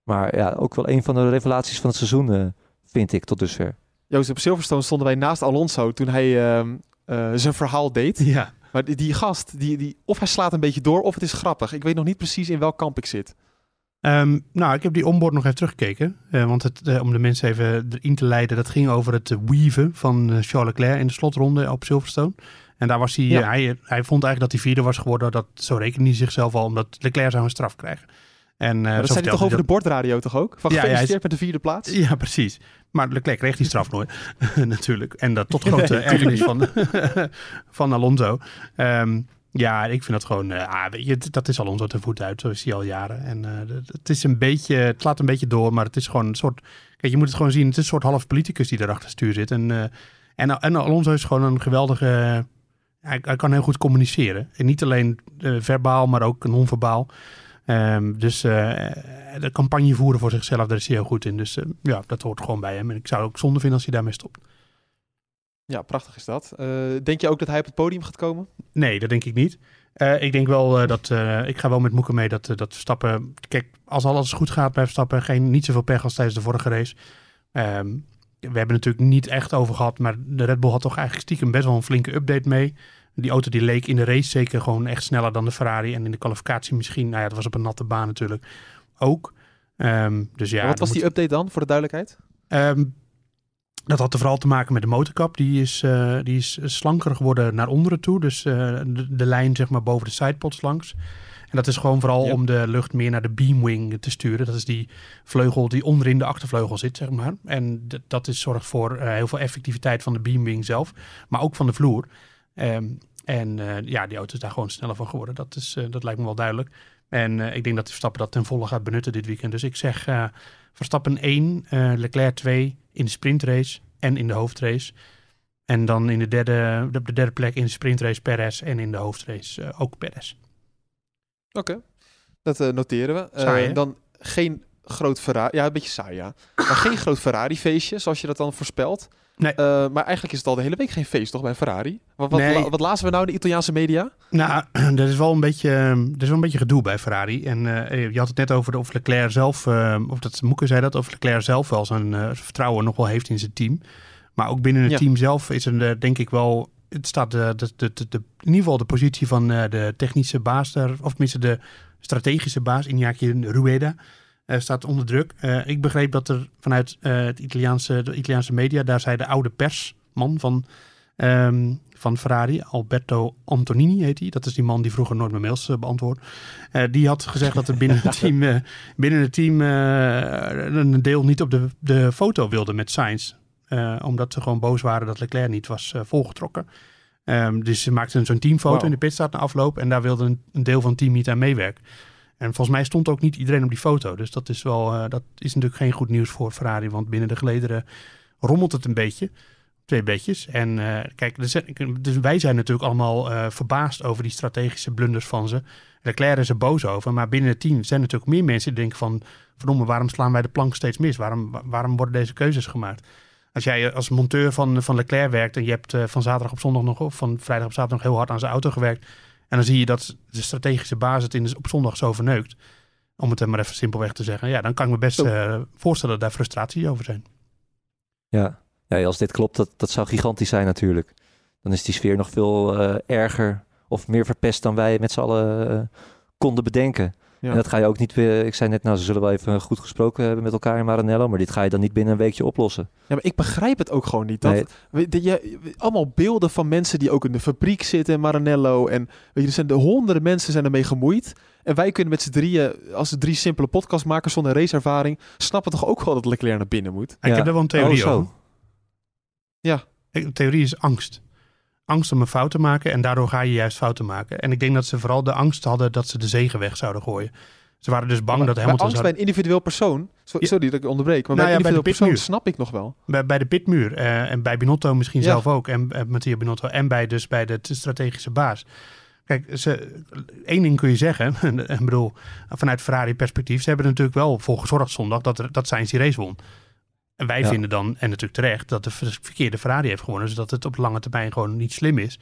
B: Maar ja, ook wel een van de revelaties van het seizoen, eh, vind ik, tot dusver.
A: Joost, op Silverstone stonden wij naast Alonso toen hij ehm, eh, zijn verhaal deed.
C: Ja.
A: Maar die, die gast, die, die, of hij slaat een beetje door of het is grappig. Ik weet nog niet precies in welk kamp ik zit.
C: Ehm, nou, ik heb die onboard nog even teruggekeken. eh, want het, eh, om de mensen even erin te leiden, dat ging over het eh, weaven van Charles Leclerc in de slotronde op Silverstone. En daar was hij,
A: Ja.
C: hij, hij vond eigenlijk dat hij vierde was geworden. Dat, zo rekende hij zichzelf al, omdat Leclerc zou een straf krijgen. En,
A: dat zei hij toch over de bordradio toch ook? Van
C: Ja, ja,
A: gefeliciteerd met de vierde plaats?
C: Ja, precies. Maar Leclerc kreeg die straf nooit, (laughs) natuurlijk. En dat tot grote (laughs)
A: Nee,
C: ergernis van, (laughs) van Alonso. Ehm, Ja, ik vind dat gewoon, uh, ah, weet je, dat is al onze te voet uit, zo is hij al jaren. En uh, het is een beetje, het een beetje door, maar het is gewoon een soort, kijk, je moet het gewoon zien, het is een soort half politicus die erachter stuur zit. En, uh, en, en Alonso is gewoon een geweldige, hij, kan heel goed communiceren. En niet alleen verbaal, maar ook non-verbaal. Um, dus de campagne voeren voor zichzelf, daar is hij heel goed in. Dus ja, dat hoort gewoon bij hem. En ik zou ook zonde vinden als hij daarmee stopt.
A: Ja, prachtig is dat. Uh, denk je ook dat hij op het podium gaat komen?
C: Nee, dat denk ik niet. Uh, ik denk wel uh, dat ik ga wel met Moeken mee dat, dat Verstappen. Kijk, als alles goed gaat bij Verstappen, geen niet zoveel pech als tijdens de vorige race. Um, we hebben natuurlijk niet echt over gehad, maar de Red Bull had toch eigenlijk stiekem best wel een flinke update mee. Die auto die leek in de race zeker gewoon echt sneller dan de Ferrari. En in de kwalificatie misschien, nou ja, dat was op een natte baan natuurlijk ook. Um, dus ja,
A: wat was die update dan, voor de duidelijkheid?
C: Um, dat had er vooral te maken met de motorkap. Die is, uh, die is slanker geworden naar onderen toe. Dus uh, de, de, lijn zeg maar boven de sidepods langs. En dat is gewoon vooral ja. om de lucht meer naar de beamwing te sturen. Dat is die vleugel die onderin de achtervleugel zit, zeg maar. En dat is, zorgt voor uh, heel veel effectiviteit van de beamwing zelf. Maar ook van de vloer. Um, en ja, die auto is daar gewoon sneller van geworden. Dat, is, dat lijkt me wel duidelijk. En ik denk dat Verstappen dat ten volle gaat benutten dit weekend. Dus ik zeg Verstappen 1, Leclerc 2 in de sprintrace en in de hoofdrace. En dan in de derde, op de derde plek in de sprintrace Perez en in de hoofdrace uh, ook Perez.
A: Oké, okay. dat uh, noteren we.
C: Saai,
A: uh, dan geen groot Ferrari, ja een beetje saai ja. Maar geen groot Ferrari feestje, zoals je dat dan voorspelt.
C: Nee.
A: Uh, maar eigenlijk is het al de hele week geen feest, toch, bij Ferrari? Wat, wat,
C: Nee.
A: la- wat lazen we nou in de Italiaanse media?
C: Nou, (clears throat) er is wel een beetje, er is wel een beetje gedoe bij Ferrari. En eh, je had het net over de, of Leclerc zelf, eh, of dat Moeke zei dat, of Leclerc zelf wel zijn eh, vertrouwen nog wel heeft in zijn team. Maar ook binnen het
A: Ja.
C: team zelf is er eh, denk ik wel, het staat de, de, de, in ieder geval de positie van eh, de technische baas daar, of tenminste de strategische baas, Iñaki Rueda, eh, staat onder druk. Eh, ik begreep dat er vanuit eh, het Italiaanse, de Italiaanse media, daar zei de oude persman van, ehm, van Ferrari, Alberto Antonini heet hij. Dat is die man die vroeger nooit mijn mails beantwoordt. Eh, die had gezegd dat er binnen het (laughs) team, binnen het team een deel niet op de, de foto wilde met Sainz. Omdat ze gewoon boos waren dat Leclerc niet was volgetrokken. Ehm, dus ze maakten zo'n teamfoto in de pitstart na afloop. En daar wilde een, een deel van het team niet aan meewerken. En volgens mij stond ook niet iedereen op die foto. Dus dat is wel, eh, dat is natuurlijk geen goed nieuws voor Ferrari. Want binnen de gelederen rommelt het een beetje. Twee beetjes. En eh, kijk, dus, wij zijn natuurlijk allemaal eh, verbaasd over die strategische blunders van ze. Leclerc is er boos over. Maar binnen het team zijn natuurlijk meer mensen die denken van... verdomme, waarom slaan wij de plank steeds mis? Waarom, wa- waarom worden deze keuzes gemaakt? Als jij als monteur van, van Leclerc werkt en je hebt van zaterdag op zondag nog... of van vrijdag op zaterdag nog heel hard aan zijn auto gewerkt... en dan zie je dat de strategische baas het in de, op zondag zo verneukt... om het maar even simpelweg te zeggen... ja, dan kan ik me best eh, voorstellen dat daar frustraties over zijn.
B: Ja. ja, als dit klopt, dat, dat zou gigantisch zijn natuurlijk. Dan is die sfeer nog veel eh, erger of meer verpest dan wij met z'n allen eh, konden bedenken.
A: Ja.
B: En dat ga je ook niet weer... Ik zei net, nou, ze zullen wel even goed gesproken hebben met elkaar in Maranello, maar dit ga je dan niet binnen een weekje oplossen.
A: Ja, maar ik begrijp het ook gewoon niet. Dat,
B: Nee.
A: we- dat je, allemaal beelden van mensen die ook in de fabriek zitten in Maranello. En weet je, er zijn de honderden mensen zijn ermee gemoeid. En wij kunnen met z'n drieën, als drie simpele podcastmakers zonder raceervaring, snappen toch ook wel dat Leclerc naar binnen moet.
C: Ik heb er wel een theorie
B: Oh, zo.
C: over.
A: Ja.
C: De theorie is angst. Angst om een fout te maken en daardoor ga je juist fouten maken. En ik denk dat ze vooral de angst hadden dat ze de zegen weg zouden gooien. Ze waren dus bang
A: Maar
C: dat Hamilton
A: angst bij een individueel persoon. So-
C: Ja.
A: Sorry dat ik onderbreek. Maar
C: Nou
A: bij een
C: ja, bij de
A: individueel persoon snap ik nog wel.
C: bij, bij de pitmuur eh, en bij Binotto misschien
A: Ja.
C: zelf ook. En uh, Binotto en bij, dus bij de strategische baas. Kijk, ze, één ding kun je zeggen. (laughs) en bedoel, vanuit Ferrari perspectief. Ze hebben er natuurlijk wel voor gezorgd zondag dat, er, dat Sainz die race won. En wij
B: Ja.
C: vinden dan, en natuurlijk terecht, dat de ver- verkeerde Ferrari heeft gewonnen. Dus dat het op lange termijn gewoon niet slim is.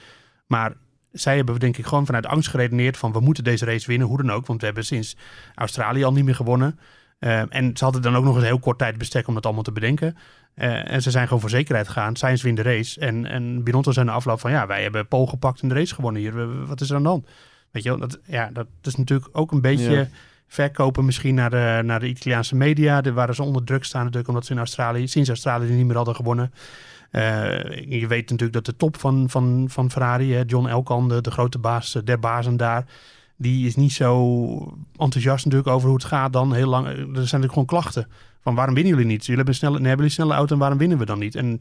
C: Maar zij hebben denk ik gewoon vanuit angst geredeneerd van we moeten deze race winnen, hoe dan ook. Want we hebben sinds Australië al niet meer gewonnen. Eh, en ze hadden dan ook nog eens een heel kort tijdbestek om dat allemaal te bedenken. Eh, en ze zijn gewoon voor zekerheid gegaan. Sainz wint de race. En, en Binotto zei na afloop van ja, wij hebben Pol gepakt en de race gewonnen hier. Wat is er aan de hand? Weet je wel, dat, ja, dat is natuurlijk ook een beetje
A: Ja.
C: Verkopen misschien naar de, naar de Italiaanse media. Daar waren ze onder druk staan natuurlijk omdat ze in Australië, sinds Australië niet meer hadden gewonnen. Eh, je weet natuurlijk dat de top van, van, van Ferrari, hè, John Elkan, de, grote baas eh, der bazen daar, die is niet zo enthousiast natuurlijk over hoe het gaat dan heel lang. Er zijn natuurlijk gewoon klachten van waarom winnen jullie niet? Jullie hebben een snelle, nee, hebben jullie snelle auto en waarom winnen we dan niet? En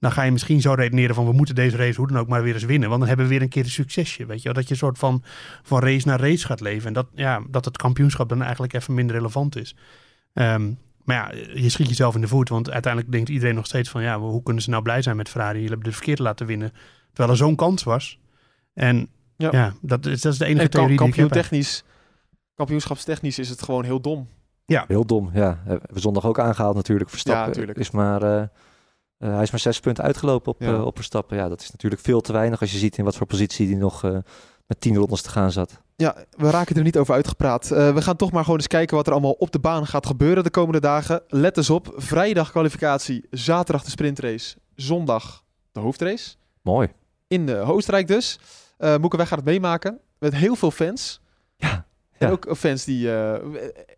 C: dan ga je misschien zo redeneren van we moeten deze race hoe dan ook maar weer eens winnen. Want dan hebben we weer een keer een succesje. Weet je wel? Dat je een soort van, van race naar race gaat leven. En dat, ja, dat het kampioenschap dan eigenlijk even minder relevant is. Ehm, maar ja, je schiet jezelf in de voet. Want uiteindelijk denkt iedereen nog steeds van ja, hoe kunnen ze nou blij zijn met Ferrari? Jullie hebben de verkeerde laten winnen. Terwijl er zo'n kans was. En ja,
A: Ja.
C: dat, is, dat is de enige
A: En
C: theorie die ik
A: kampioen
C: heb.
A: technisch, kampioenschapstechnisch is het gewoon heel dom.
B: Heel dom, ja. Hebben we zondag ook aangehaald natuurlijk. Verstappen
A: Ja,
B: is maar... eh, eh, hij is maar zes punten uitgelopen op,
A: Ja.
B: eh, op Verstappen. Ja, dat is natuurlijk veel te weinig als je ziet in wat voor positie die nog eh, met tien rondes te gaan zat.
A: Ja, we raken er niet over uitgepraat. We gaan toch maar gewoon eens kijken wat er allemaal op de baan gaat gebeuren de komende dagen. Let eens op, vrijdag kwalificatie, zaterdag de sprintrace, zondag de hoofdrace.
B: Mooi.
A: In de Oostenrijk dus. Moeke, wij gaan het meemaken met heel veel fans.
B: Ja,
A: En ook fans die... eh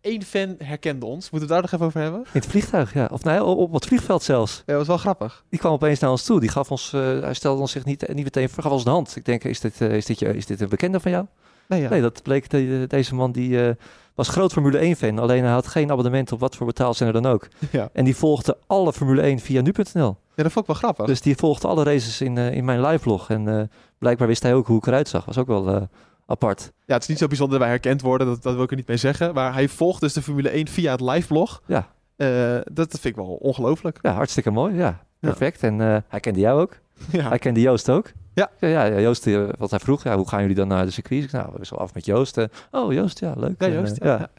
A: Eén fan herkende ons. Moeten we het daar nog even over hebben?
B: In het vliegtuig, ja. Of nee, op, het vliegveld zelfs.
A: Ja, dat was wel grappig.
B: Die kwam opeens naar ons toe. Die gaf ons, eh, hij stelde ons zich niet, niet meteen gaf ons een hand. Ik denk, is dit, eh, is dit, je, is dit een bekende van jou?
A: Nee, ja.
B: Nee, dat bleek, de- deze man die eh, was groot Formule 1 fan. Alleen hij had geen abonnement op wat voor betaalzender dan ook.
A: Ja.
B: En die volgde alle Formule 1 via nu.nl.
A: ja, dat vond ik wel grappig.
B: Dus die volgde alle races in, eh, in mijn live vlog. En eh, blijkbaar wist hij ook hoe ik eruit zag. Was ook wel eh, apart.
A: Ja, het is niet zo bijzonder dat wij herkend worden. Dat, dat wil ik er niet mee zeggen. Maar hij volgt dus de Formule 1 via het liveblog.
B: Ja.
A: Eh, dat vind ik wel ongelooflijk.
B: Ja, hartstikke mooi. Ja, perfect. En eh, hij kende jou ook.
A: Ja.
B: Hij kende Joost ook.
A: Ja.
B: Ja, ja, Joost, eh, wat hij vroeg, ja, hoe gaan jullie dan naar de circuit? Ik zei, Nou, we zijn af met Joost. oh, Joost, ja, leuk.
A: Ja, Joost. Ja.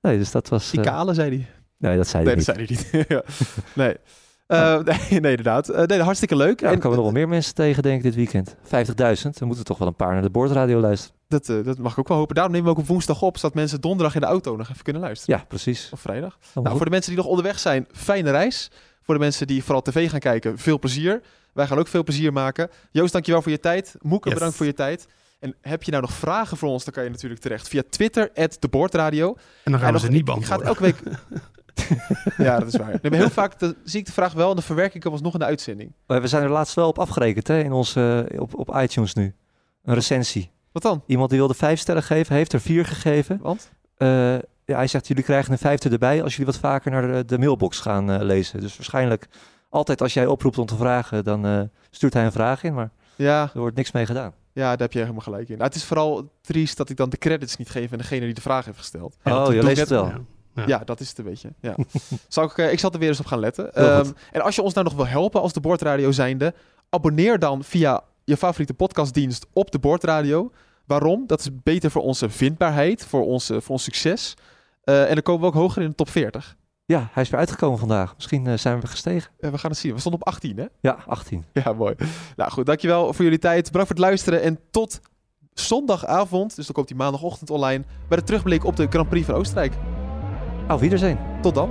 B: Nee, dus dat was...
A: Die kale, zei hij.
B: nee, dat zei
A: Nee,
B: hij
A: dat
B: niet.
A: zei hij niet. (laughs) Nee. Eh, (laughs) nee, nee, inderdaad. Eh, nee, hartstikke leuk.
B: Ja,
A: en
B: dan komen we nog wel meer mensen tegen, denk ik, dit weekend. 50.000. Dan moeten toch wel een paar naar de boordradio luisteren.
A: dat, eh, dat mag ik ook wel hopen. Daarom nemen we ook op woensdag op, zodat mensen donderdag in de auto nog even kunnen luisteren.
B: Ja, precies.
A: Of vrijdag.
B: Helemaal
A: Nou, voor de mensen die nog onderweg zijn, fijne reis. Voor de mensen die vooral tv gaan kijken, veel plezier. Wij gaan ook veel plezier maken. Joost, dankjewel voor je tijd. Moeke,
C: Yes.
A: bedankt voor je tijd. En heb je nou nog vragen voor ons, dan kan je natuurlijk terecht via Twitter, @deboordradio.
C: En dan gaan
A: En
C: we
A: nog-
C: ze niet
A: Ik ga het
C: beantwoorden.
A: elke week... (laughs) (laughs) ja, dat is waar. Nee, maar heel vaak dan zie ik de vraag wel en dan verwerk ik hem alsnog in de uitzending.
B: Eh, We zijn er laatst wel op afgerekend, hè, in onze, eh, op, op iTunes nu. Een recensie.
A: Wat dan?
B: Iemand die wilde vijf sterren geven, heeft er vier gegeven.
A: Want?
B: Eh, ja, hij zegt, jullie krijgen een vijfde erbij als jullie wat vaker naar de, de mailbox gaan eh, lezen. Dus waarschijnlijk altijd als jij oproept om te vragen, dan eh, stuurt hij een vraag in. Maar
A: Ja,
B: er wordt niks mee gedaan.
A: ja, daar heb je helemaal gelijk in. Nou, het is vooral triest dat ik dan de credits niet geef aan degene die de vraag heeft gesteld.
C: Ja,
B: oh,
C: dat
B: je leest het wel.
C: Ja.
A: Ja, dat is het een beetje. Ja. (laughs) Zal ik, eh, ik zal er weer eens op gaan letten. Ehm, en als je ons nou nog wil helpen als de Boordradio zijnde, abonneer dan via je favoriete podcastdienst op de Boordradio. Waarom? Dat is beter voor onze vindbaarheid, voor, onze, voor ons succes. Eh, en dan komen we ook hoger in de top 40.
B: Ja, hij is weer uitgekomen vandaag. Misschien eh, zijn we gestegen.
A: We gaan het zien. We stonden op 18, hè?
B: Ja, 18.
A: Ja, mooi. Nou goed, dankjewel voor jullie tijd. Bedankt voor het luisteren. En tot zondagavond, dus dan komt die maandagochtend online, bij de terugblik op de Grand Prix van Oostenrijk.
B: Auf Wiedersehen.
A: Tot dan.